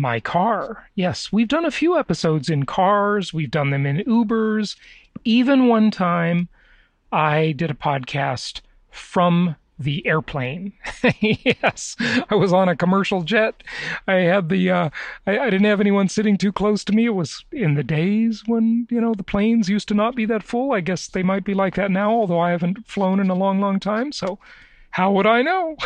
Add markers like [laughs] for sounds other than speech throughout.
my car. Yes, we've done a few episodes in cars, we've done them in Ubers. Even one time, I did a podcast from the airplane. [laughs] yes, I was on a commercial jet. I had the, uh, I, I, didn't have anyone sitting too close to me. It was in the days when, you know, the planes used to not be that full. I guess they might be like that now, although I haven't flown in a long, long time. So how would I know?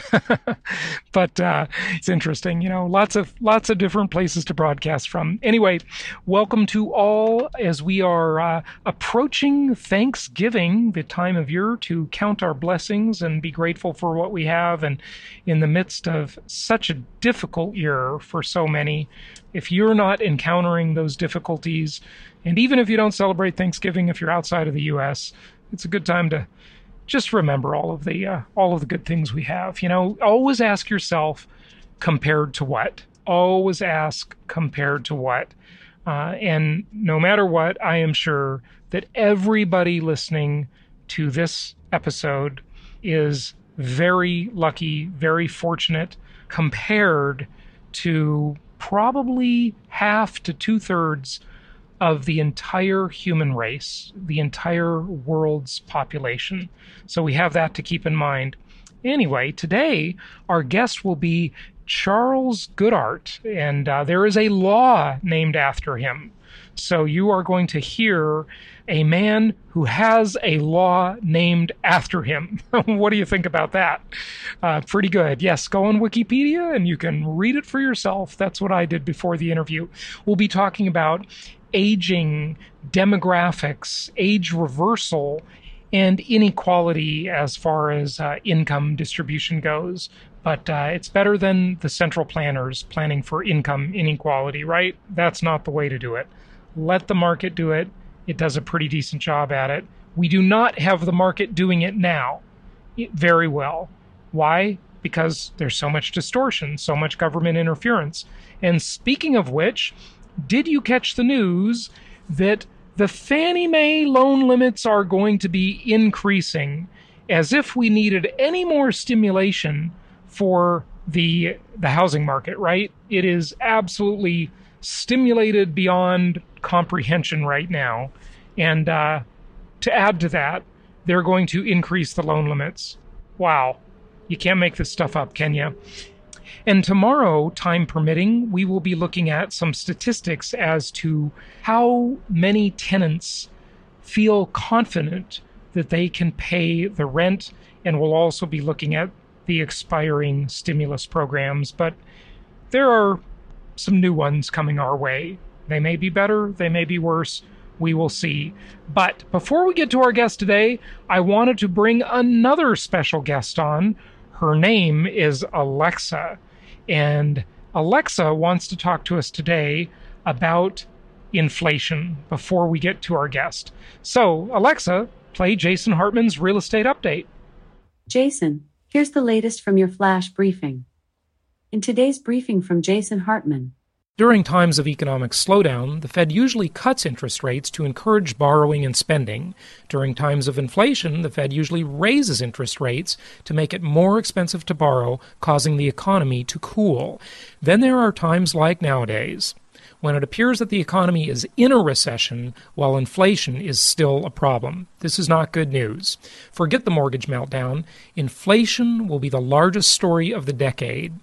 [laughs] but uh, it's interesting, you know, lots of lots of different places to broadcast from. Anyway, welcome to all as we are uh, approaching Thanksgiving, the time of year to count our blessings and be grateful for what we have. And in the midst of such a difficult year for so many, if you're not encountering those difficulties, and even if you don't celebrate Thanksgiving, if you're outside of the U.S., it's a good time to just remember all of the uh, all of the good things we have. You know, always ask yourself compared to what. Always ask compared to what. Uh, and no matter what, I am sure that everybody listening to this episode is very lucky, very fortunate compared to probably half to two thirds of the entire human race, the entire world's population. So we have that to keep in mind. Anyway, today our guest will be Charles Goodhart, and uh, there is a law named after him. So you are going to hear a man who has a law named after him. [laughs] what do you think about that? Uh, pretty good. Yes, go on Wikipedia and you can read it for yourself. That's what I did before the interview. We'll be talking about aging, demographics, age reversal, and inequality as far as uh, income distribution goes. But uh, it's better than the central planners planning for income inequality, right? That's not the way to do it. Let the market do it. It does a pretty decent job at it. We do not have the market doing it now very well. Why? Because there's so much distortion, so much government interference. And speaking of which, did you catch the news that the Fannie Mae loan limits are going to be increasing as if we needed any more stimulation for the the housing market, right? It is absolutely stimulated beyond comprehension right now. And uh, to add to that, they're going to increase the loan limits. Wow. You can't make this stuff up, can you? And tomorrow, time permitting, we will be looking at some statistics as to how many tenants feel confident that they can pay the rent. And we'll also be looking at the expiring stimulus programs. But there are some new ones coming our way. They may be better, they may be worse. We will see. But before we get to our guest today, I wanted to bring another special guest on. Her name is Alexa. And Alexa wants to talk to us today about inflation before we get to our guest. So, Alexa, play Jason Hartman's real estate update. Jason, here's the latest from your flash briefing. In today's briefing from Jason Hartman, during times of economic slowdown, the Fed usually cuts interest rates to encourage borrowing and spending. During times of inflation, the Fed usually raises interest rates to make it more expensive to borrow, causing the economy to cool. Then there are times like nowadays when it appears that the economy is in a recession while inflation is still a problem. This is not good news. Forget the mortgage meltdown. Inflation will be the largest story of the decade.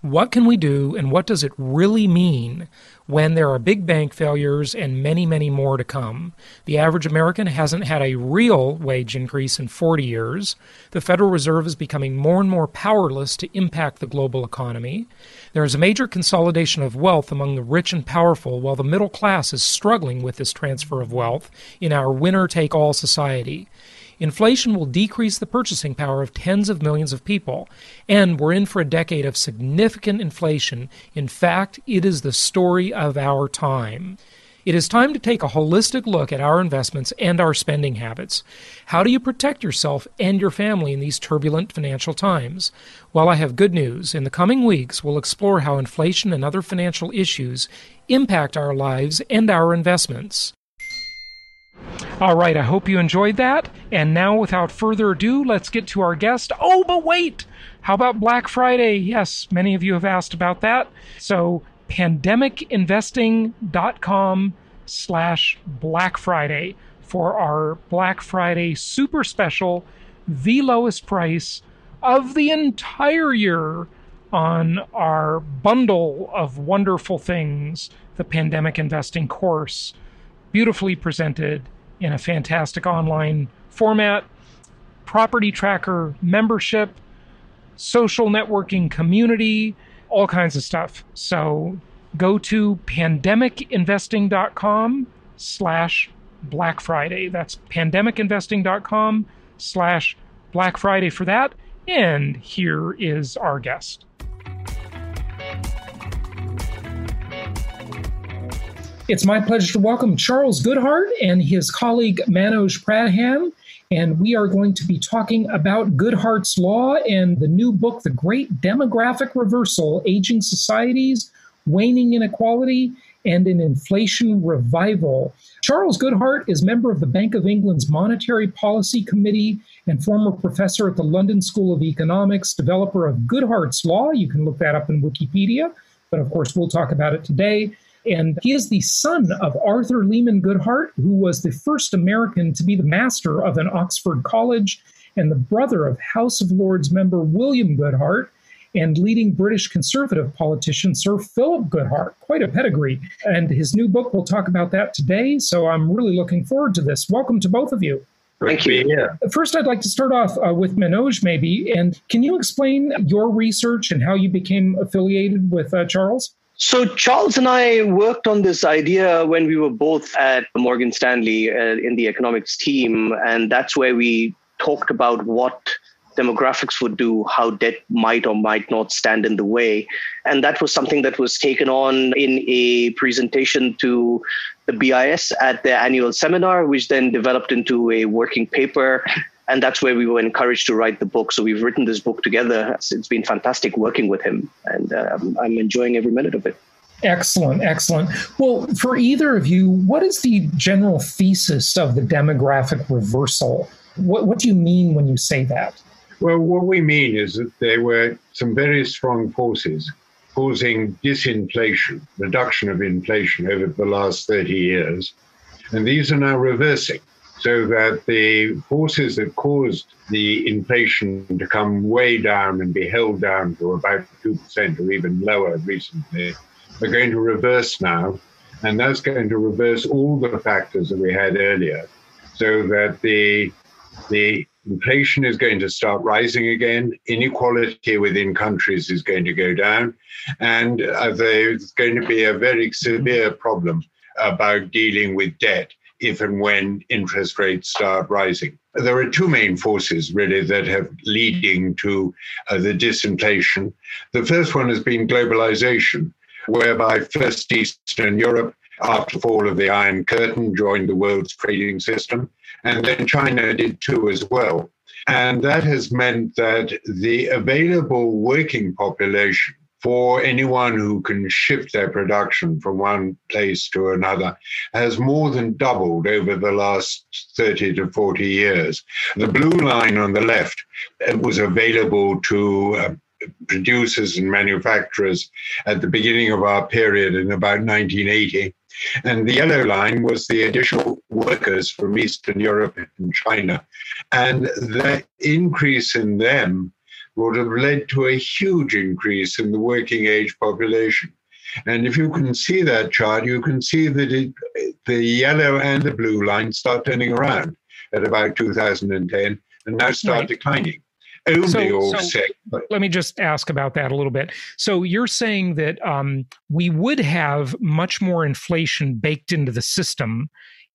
What can we do, and what does it really mean when there are big bank failures and many, many more to come? The average American hasn't had a real wage increase in 40 years. The Federal Reserve is becoming more and more powerless to impact the global economy. There is a major consolidation of wealth among the rich and powerful, while the middle class is struggling with this transfer of wealth in our winner take all society. Inflation will decrease the purchasing power of tens of millions of people, and we're in for a decade of significant inflation. In fact, it is the story of our time. It is time to take a holistic look at our investments and our spending habits. How do you protect yourself and your family in these turbulent financial times? Well, I have good news. In the coming weeks, we'll explore how inflation and other financial issues impact our lives and our investments. All right, I hope you enjoyed that. And now, without further ado, let's get to our guest. Oh, but wait! How about Black Friday? Yes, many of you have asked about that. So, pandemicinvesting.com slash Black Friday for our Black Friday super special, the lowest price of the entire year on our bundle of wonderful things, the Pandemic Investing course, beautifully presented in a fantastic online format, property tracker membership, social networking community, all kinds of stuff. So go to pandemicinvesting.com slash Black Friday. That's pandemicinvesting.com slash Black Friday for that. And here is our guest. It's my pleasure to welcome Charles Goodhart and his colleague Manoj Pradhan. And we are going to be talking about Goodhart's Law and the new book, The Great Demographic Reversal Aging Societies, Waning Inequality, and an Inflation Revival. Charles Goodhart is member of the Bank of England's Monetary Policy Committee and former professor at the London School of Economics, developer of Goodhart's Law. You can look that up in Wikipedia, but of course, we'll talk about it today. And he is the son of Arthur Lehman Goodhart, who was the first American to be the master of an Oxford college, and the brother of House of Lords member William Goodhart and leading British conservative politician Sir Philip Goodhart. Quite a pedigree. And his new book, we'll talk about that today. So I'm really looking forward to this. Welcome to both of you. Thank you. Yeah. First, I'd like to start off uh, with Manoj, maybe. And can you explain your research and how you became affiliated with uh, Charles? So Charles and I worked on this idea when we were both at Morgan Stanley uh, in the economics team, and that's where we talked about what demographics would do, how debt might or might not stand in the way. And that was something that was taken on in a presentation to the BIS at their annual seminar, which then developed into a working paper and that's where we were encouraged to write the book. So we've written this book together. it's, it's been fantastic working with him, and uh, I'm enjoying every minute of it. Excellent, excellent. Well, for either of you, what is the general thesis of the demographic reversal? What, what do you mean when you say that? Well, what we mean is that there were some very strong forces causing disinflation, reduction of inflation over the last 30 years. And these are now reversing so that the forces that caused the inflation to come way down and be held down to about 2% or even lower recently are going to reverse now. And that's going to reverse all the factors that we had earlier so that the, the inflation is going to start rising again, inequality within countries is going to go down, and uh, there's going to be a very severe problem about dealing with debt if and when interest rates start rising. There are two main forces really that have leading to uh, the disinflation. The first one has been globalization, whereby first Eastern Europe, after fall of the Iron Curtain, joined the world's trading system, and then China did too as well. And that has meant that the available working population for anyone who can shift their production from one place to another has more than doubled over the last 30 to 40 years. The blue line on the left was available to uh, producers and manufacturers at the beginning of our period in about 1980. And the yellow line was the additional workers from Eastern Europe and China. And the increase in them would have led to a huge increase in the working age population. And if you can see that chart, you can see that it, the yellow and the blue lines start turning around at about 2010 and now start right. declining. Only so, so let me just ask about that a little bit. So you're saying that um, we would have much more inflation baked into the system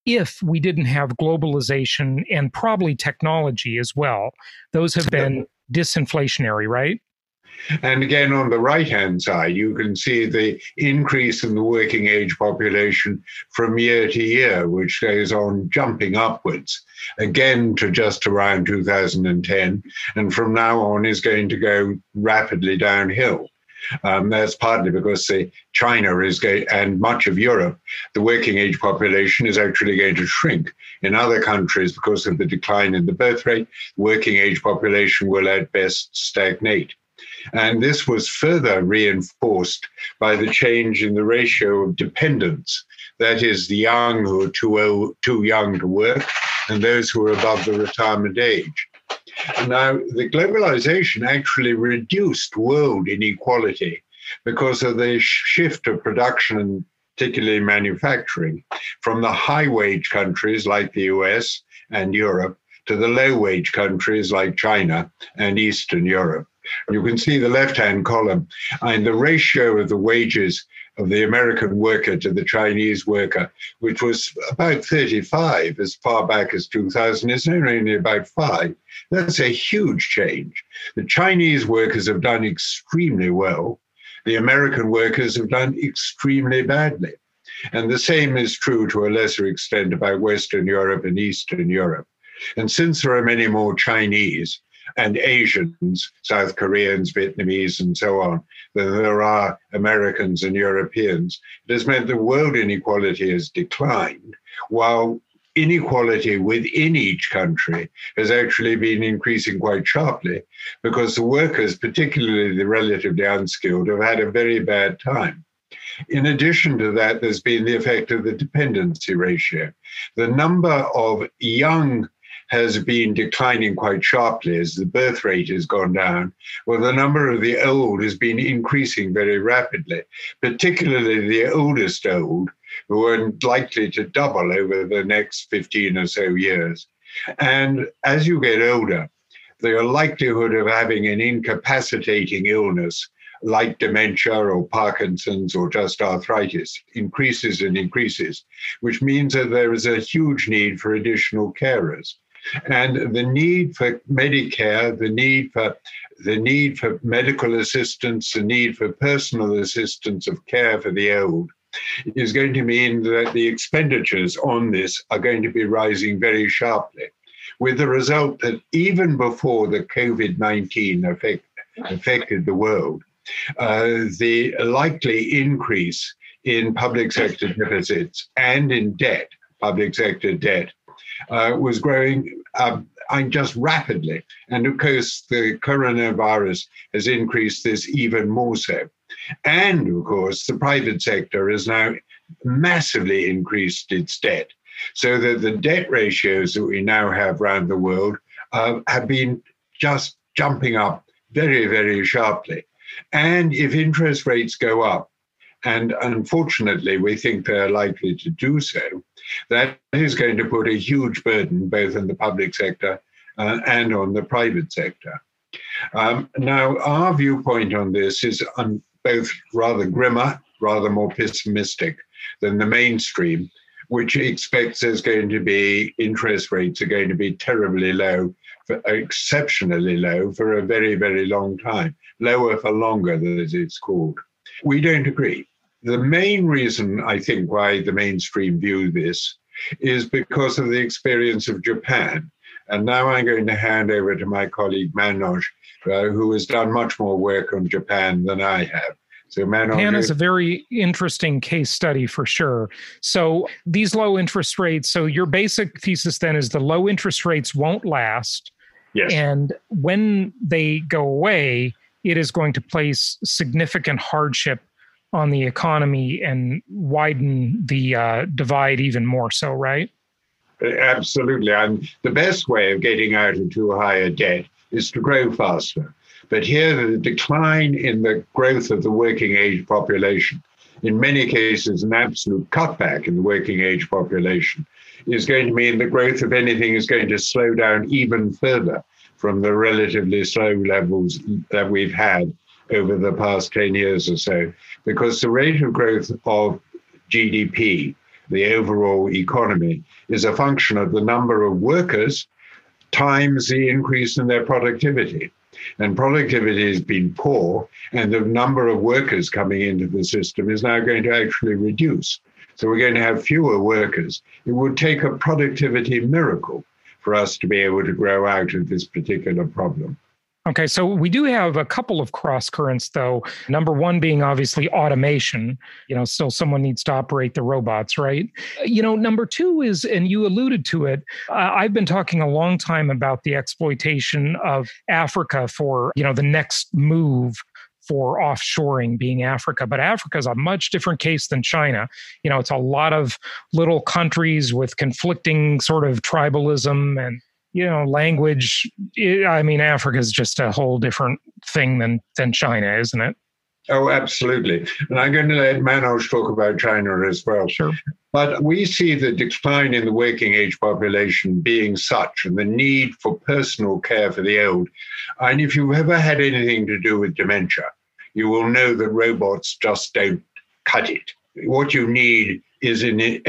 if we didn't have globalization and probably technology as well. Those have been disinflationary, right? And again, on the right hand side, you can see the increase in the working age population from year to year, which goes on jumping upwards again to just around 2010. And from now on is going to go rapidly downhill. Um, that's partly because the China is going, and much of Europe, the working age population is actually going to shrink. In other countries, because of the decline in the birth rate, working age population will at best stagnate. And this was further reinforced by the change in the ratio of dependents. That is, the young who are too, old, too young to work and those who are above the retirement age. Now, the globalization actually reduced world inequality because of the shift of production, particularly manufacturing, from the high wage countries like the US and Europe to the low wage countries like China and Eastern Europe. You can see the left hand column, and the ratio of the wages of the American worker to the Chinese worker, which was about 35 as far back as 2000, is now only about five. That's a huge change. The Chinese workers have done extremely well. The American workers have done extremely badly. And the same is true to a lesser extent about Western Europe and Eastern Europe. And since there are many more Chinese, and Asians, South Koreans, Vietnamese, and so on, than there are Americans and Europeans. It has meant the world inequality has declined, while inequality within each country has actually been increasing quite sharply because the workers, particularly the relatively unskilled, have had a very bad time. In addition to that, there's been the effect of the dependency ratio. The number of young has been declining quite sharply as the birth rate has gone down, well, the number of the old has been increasing very rapidly, particularly the oldest old, who are likely to double over the next 15 or so years. And as you get older, the likelihood of having an incapacitating illness like dementia or Parkinson's or just arthritis increases and increases, which means that there is a huge need for additional carers and the need for Medicare, the need for the need for medical assistance, the need for personal assistance of care for the old is going to mean that the expenditures on this are going to be rising very sharply, with the result that even before the COVID 19 effect, affected the world, uh, the likely increase in public sector deficits and in debt, public sector debt, uh, was growing um, just rapidly. And of course, the coronavirus has increased this even more so. And of course, the private sector has now massively increased its debt. So that the debt ratios that we now have around the world uh, have been just jumping up very, very sharply. And if interest rates go up, and unfortunately, we think they're likely to do so. That is going to put a huge burden both on the public sector uh, and on the private sector. Um, now, our viewpoint on this is both rather grimmer, rather more pessimistic than the mainstream, which expects there's going to be interest rates are going to be terribly low, for, exceptionally low for a very, very long time, lower for longer, as it's called. We don't agree the main reason I think why the mainstream view this is because of the experience of Japan. And now I'm going to hand over to my colleague Manoj, uh, who has done much more work on Japan than I have. So Manoj, Japan is a very interesting case study for sure. So these low interest rates. So your basic thesis then is the low interest rates won't last. Yes. And when they go away, it is going to place significant hardship on the economy and widen the uh, divide even more so, right? Absolutely. And the best way of getting out of too high a debt is to grow faster. But here, the decline in the growth of the working age population, in many cases, an absolute cutback in the working age population, is going to mean the growth of anything is going to slow down even further from the relatively slow levels that we've had over the past 10 years or so, because the rate of growth of GDP, the overall economy, is a function of the number of workers times the increase in their productivity. And productivity has been poor, and the number of workers coming into the system is now going to actually reduce. So we're going to have fewer workers. It would take a productivity miracle for us to be able to grow out of this particular problem. Okay, so we do have a couple of cross currents, though. Number one being obviously automation. You know, still someone needs to operate the robots, right? You know, number two is, and you alluded to it, uh, I've been talking a long time about the exploitation of Africa for, you know, the next move for offshoring being Africa. But Africa is a much different case than China. You know, it's a lot of little countries with conflicting sort of tribalism and you know language i mean africa is just a whole different thing than than china isn't it? Oh absolutely. And i'm going to let manoj talk about china as well. Sure. But we see the decline in the working age population being such and the need for personal care for the old. And if you've ever had anything to do with dementia you will know that robots just don't cut it. What you need is in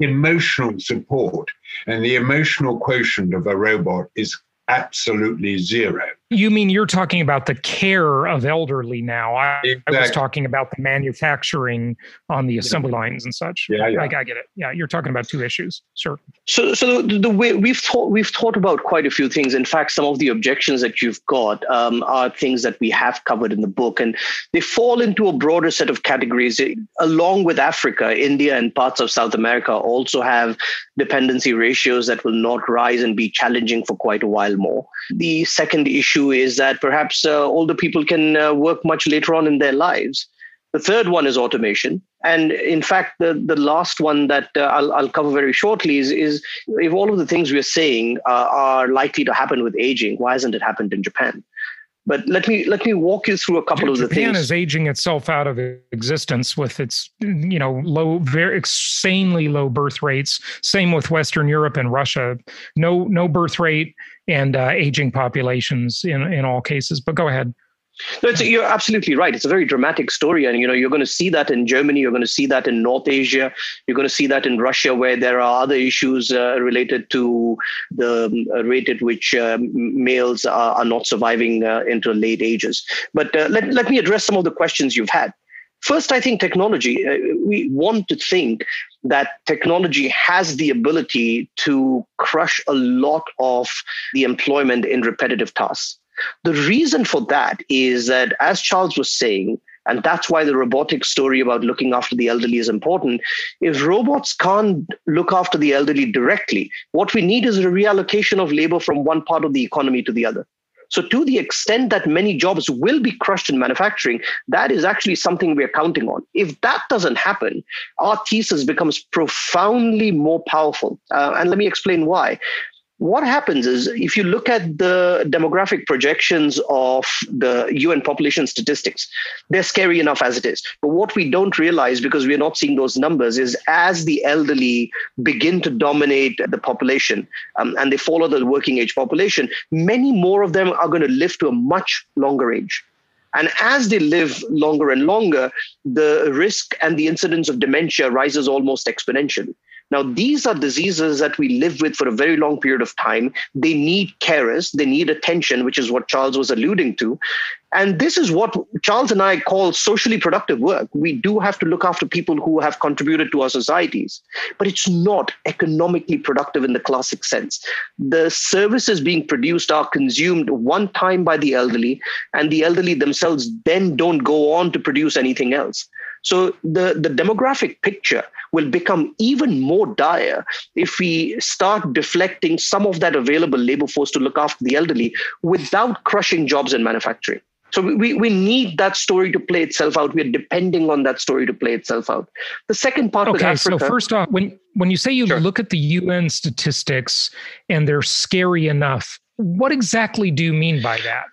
emotional support and the emotional quotient of a robot is absolutely zero. You mean you're talking about the care of elderly now? I, exactly. I was talking about the manufacturing on the assembly yeah. lines and such. Yeah, yeah. I, I, get it. Yeah, you're talking about two issues. Sure. So, so the, the, way we've thought we've thought about quite a few things. In fact, some of the objections that you've got um, are things that we have covered in the book, and they fall into a broader set of categories. Along with Africa, India, and parts of South America also have dependency ratios that will not rise and be challenging for quite a while more. The second issue is that perhaps uh, older people can uh, work much later on in their lives. The third one is automation. And in fact, the, the last one that uh, I'll, I'll cover very shortly is, is if all of the things we're saying uh, are likely to happen with aging, why hasn't it happened in Japan? But let me let me walk you through a couple Japan of the things. Japan is aging itself out of existence with its you know low, very insanely low birth rates. Same with Western Europe and Russia. No no birth rate and uh, aging populations in in all cases. But go ahead. No, you're absolutely right. It's a very dramatic story, and you know you're going to see that in Germany. You're going to see that in North Asia. You're going to see that in Russia, where there are other issues uh, related to the um, rate at which uh, males are, are, not surviving uh, into late ages. But uh, let let me address some of the questions you've had. First, I think technology. Uh, we want to think that technology has the ability to crush a lot of the employment in repetitive tasks the reason for that is that, as Charles was saying, and that's why the robotic story about looking after the elderly is important. If robots can't look after the elderly directly, what we need is a reallocation of labor from one part of the economy to the other. So, to the extent that many jobs will be crushed in manufacturing, that is actually something we're counting on. If that doesn't happen, our thesis becomes profoundly more powerful. Uh, and let me explain why what happens is if you look at the demographic projections of the UN population statistics, they're scary enough as it is. But what we don't realize, because we're not seeing those numbers, is as the elderly begin to dominate the population um, and they follow the working age population, many more of them are going to live to a much longer age. And as they live longer and longer, the risk and the incidence of dementia rises almost exponentially. Now, these are diseases that we live with for a very long period of time. They need carers, they need attention, which is what Charles was alluding to. And this is what Charles and I call socially productive work. We do have to look after people who have contributed to our societies, but it's not economically productive in the classic sense. The services being produced are consumed one time by the elderly, and the elderly themselves then don't go on to produce anything else. So the, the demographic picture will become even more dire if we start deflecting some of that available labor force to look after the elderly without crushing jobs in manufacturing. So we, we need that story to play itself out. We're depending on that story to play itself out. The second part okay, Africa, so first off, when when you say you sure. look at the UN statistics and they're scary enough, what exactly do you mean by that?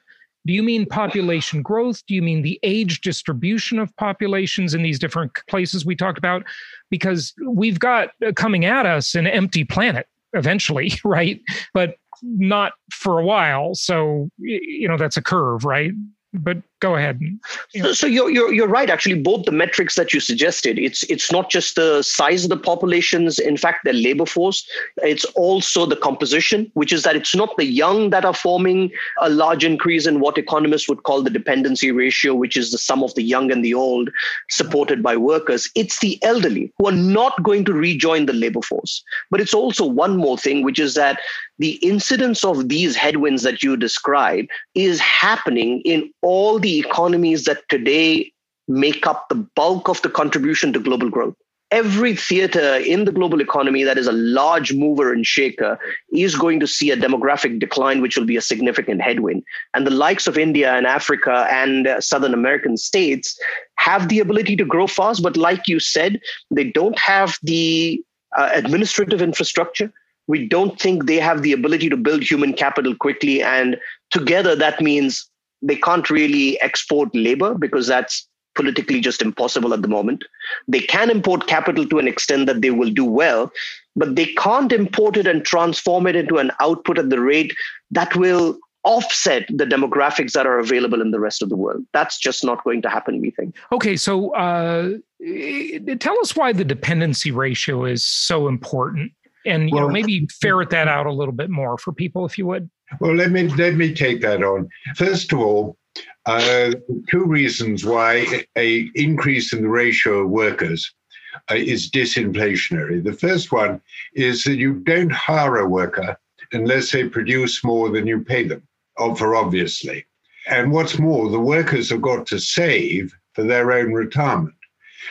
Do you mean population growth? Do you mean the age distribution of populations in these different places we talked about? Because we've got uh, coming at us an empty planet eventually, [laughs] right? But not for a while. So, you know, that's a curve, right? but go ahead. You know. so, so, you're, you're you're right. Actually, both the metrics that you suggested, it's it's not just the size of the populations. In fact, their labor force. It's also the composition, which is that it's not the young that are forming a large increase in what economists would call the dependency ratio, which is the sum of the young and the old, supported by workers. It's the elderly who are not going to rejoin the labor force. But it's also one more thing, which is that the incidence of these headwinds that you describe is happening in all the economies that today make up the bulk of the contribution to global growth. Every theater in the global economy that is a large mover and shaker is going to see a demographic decline, which will be a significant headwind. And the likes of India and Africa and uh, Southern American states have the ability to grow fast, but like you said, they don't have the uh, administrative infrastructure we don't think they have the ability to build human capital quickly. And together, that means they can't really export labor because that's politically just impossible at the moment. They can import capital to an extent that they will do well, but they can't import it and transform it into an output at the rate that will offset the demographics that are available in the rest of the world. That's just not going to happen, we think. Okay, so uh, tell us why the dependency ratio is so important and you well, know maybe ferret that out a little bit more for people if you would well let me let me take that on. First of all uh, two reasons why a increase in the ratio of workers uh, is disinflationary. The first one is that you don't hire a worker unless they produce more than you pay them for obviously. And what's more the workers have got to save for their own retirement.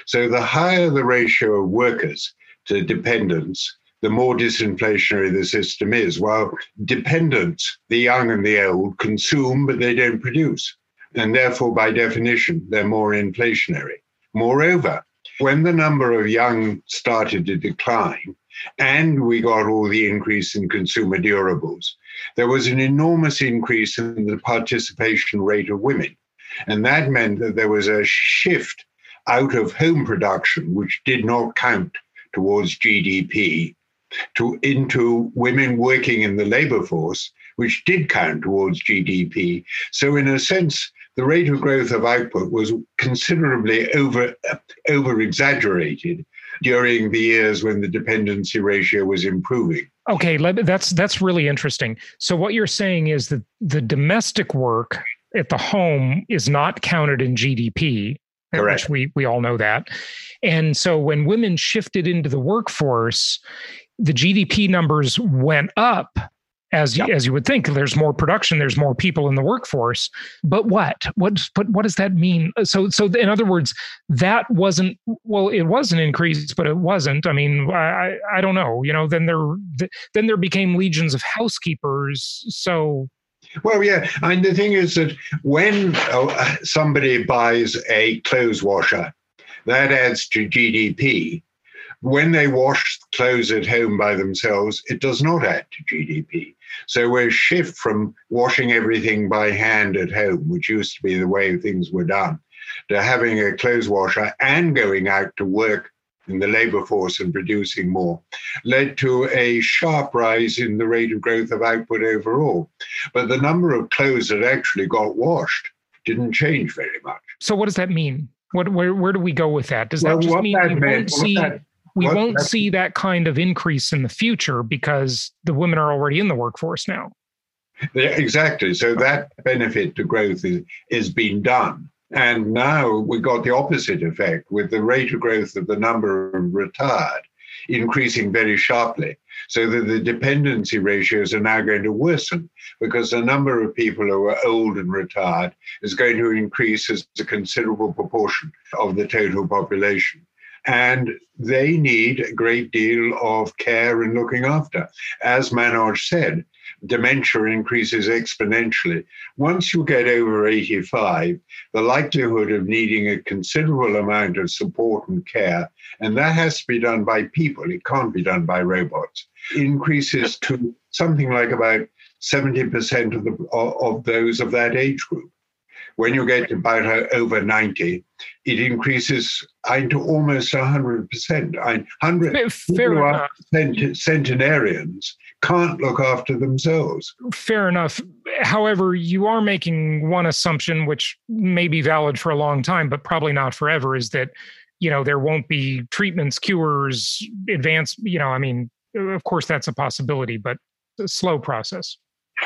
So the higher the ratio of workers to dependents the more disinflationary the system is. While dependents, the young and the old, consume, but they don't produce. And therefore, by definition, they're more inflationary. Moreover, when the number of young started to decline, and we got all the increase in consumer durables, there was an enormous increase in the participation rate of women. And that meant that there was a shift out of home production, which did not count towards GDP, to into women working in the labor force, which did count towards GDP. So, in a sense, the rate of growth of output was considerably over over exaggerated during the years when the dependency ratio was improving. Okay, that's that's really interesting. So what you're saying is that the domestic work at the home is not counted in GDP, Correct. which we we all know that. And so when women shifted into the workforce, the GDP numbers went up as as you would think there's more production there's more people in the workforce but what? What but what does that mean? So so in other words that wasn't well it was an increase but it wasn't. I mean i i don't know you know then there then there became legions of housekeepers so. Well, yeah. And the thing is that when uh, somebody buys a clothes washer, that adds to GDP when they wash clothes at home by themselves, it does not add to GDP. So we're shift from washing everything by hand at home, which used to be the way things were done, to having a clothes washer and going out to work in the labor force and producing more, led to a sharp rise in the rate of growth of output overall. But the number of clothes that actually got washed didn't change very much. So what does that mean? What, where, where do we go with that? Does well, that just mean that we meant, won't see that, we what, won't see that kind of increase in the future because the women are already in the workforce now. Yeah, exactly. So that benefit to growth is, is being done. And now we got the opposite effect with the rate of growth of the number of retired increasing very sharply. So that the dependency ratios are now going to worsen because the number of people who are old and retired is going to increase as a considerable proportion of the total population and they need a great deal of care and looking after. As Manoj said, dementia increases exponentially. Once you get over 85, the likelihood of needing a considerable amount of support and care, and that has to be done by people, it can't be done by robots, increases to something like about 70% of, the, of those of that age group. When you get about uh, over 90, it increases to almost 100%. I, 100 Fair enough. centenarians can't look after themselves. Fair enough. However, you are making one assumption, which may be valid for a long time, but probably not forever, is that you know there won't be treatments, cures, advanced. You know, I mean, of course that's a possibility, but a slow process.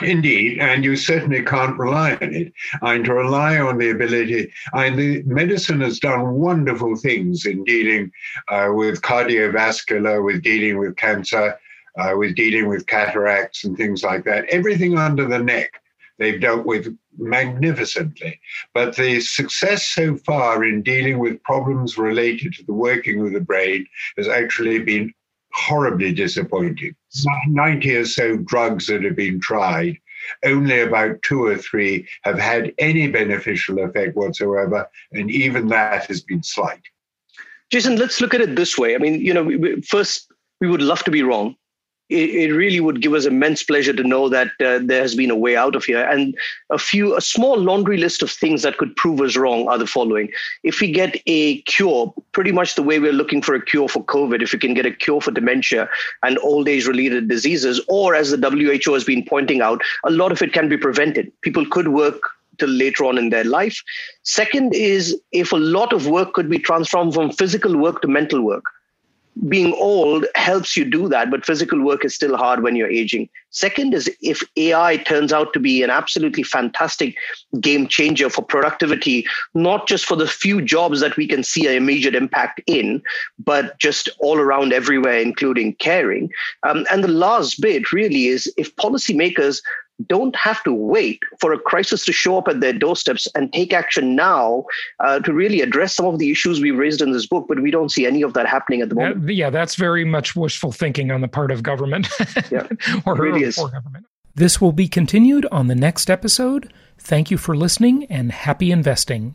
Indeed, and you certainly can't rely on it. And to rely on the ability, and the medicine has done wonderful things in dealing uh, with cardiovascular, with dealing with cancer, uh, with dealing with cataracts and things like that. Everything under the neck they've dealt with magnificently. But the success so far in dealing with problems related to the working of the brain has actually been horribly disappointing. 90 or so drugs that have been tried, only about two or three have had any beneficial effect whatsoever, and even that has been slight. Jason, let's look at it this way. I mean, you know, first, we would love to be wrong it, it, really would give us immense pleasure to know that uh, there has been a way out of here. And a few, a small laundry list of things that could prove us wrong are the following. If we get a cure, pretty much the way we're looking for a cure for COVID, if we can get a cure for dementia and old age related diseases, or as the WHO has been pointing out, a lot of it can be prevented. People could work till later on in their life. Second is if a lot of work could be transformed from physical work to mental work being old helps you do that, but physical work is still hard when you're aging. Second is if AI turns out to be an absolutely fantastic game changer for productivity, not just for the few jobs that we can see an immediate impact in, but just all around everywhere, including caring. Um, and the last bit really is if policymakers don't have to wait for a crisis to show up at their doorsteps and take action now uh, to really address some of the issues we've raised in this book. But we don't see any of that happening at the moment. That, yeah, that's very much wishful thinking on the part of government. [laughs] yeah, or, really is. or government. This will be continued on the next episode. Thank you for listening and happy investing.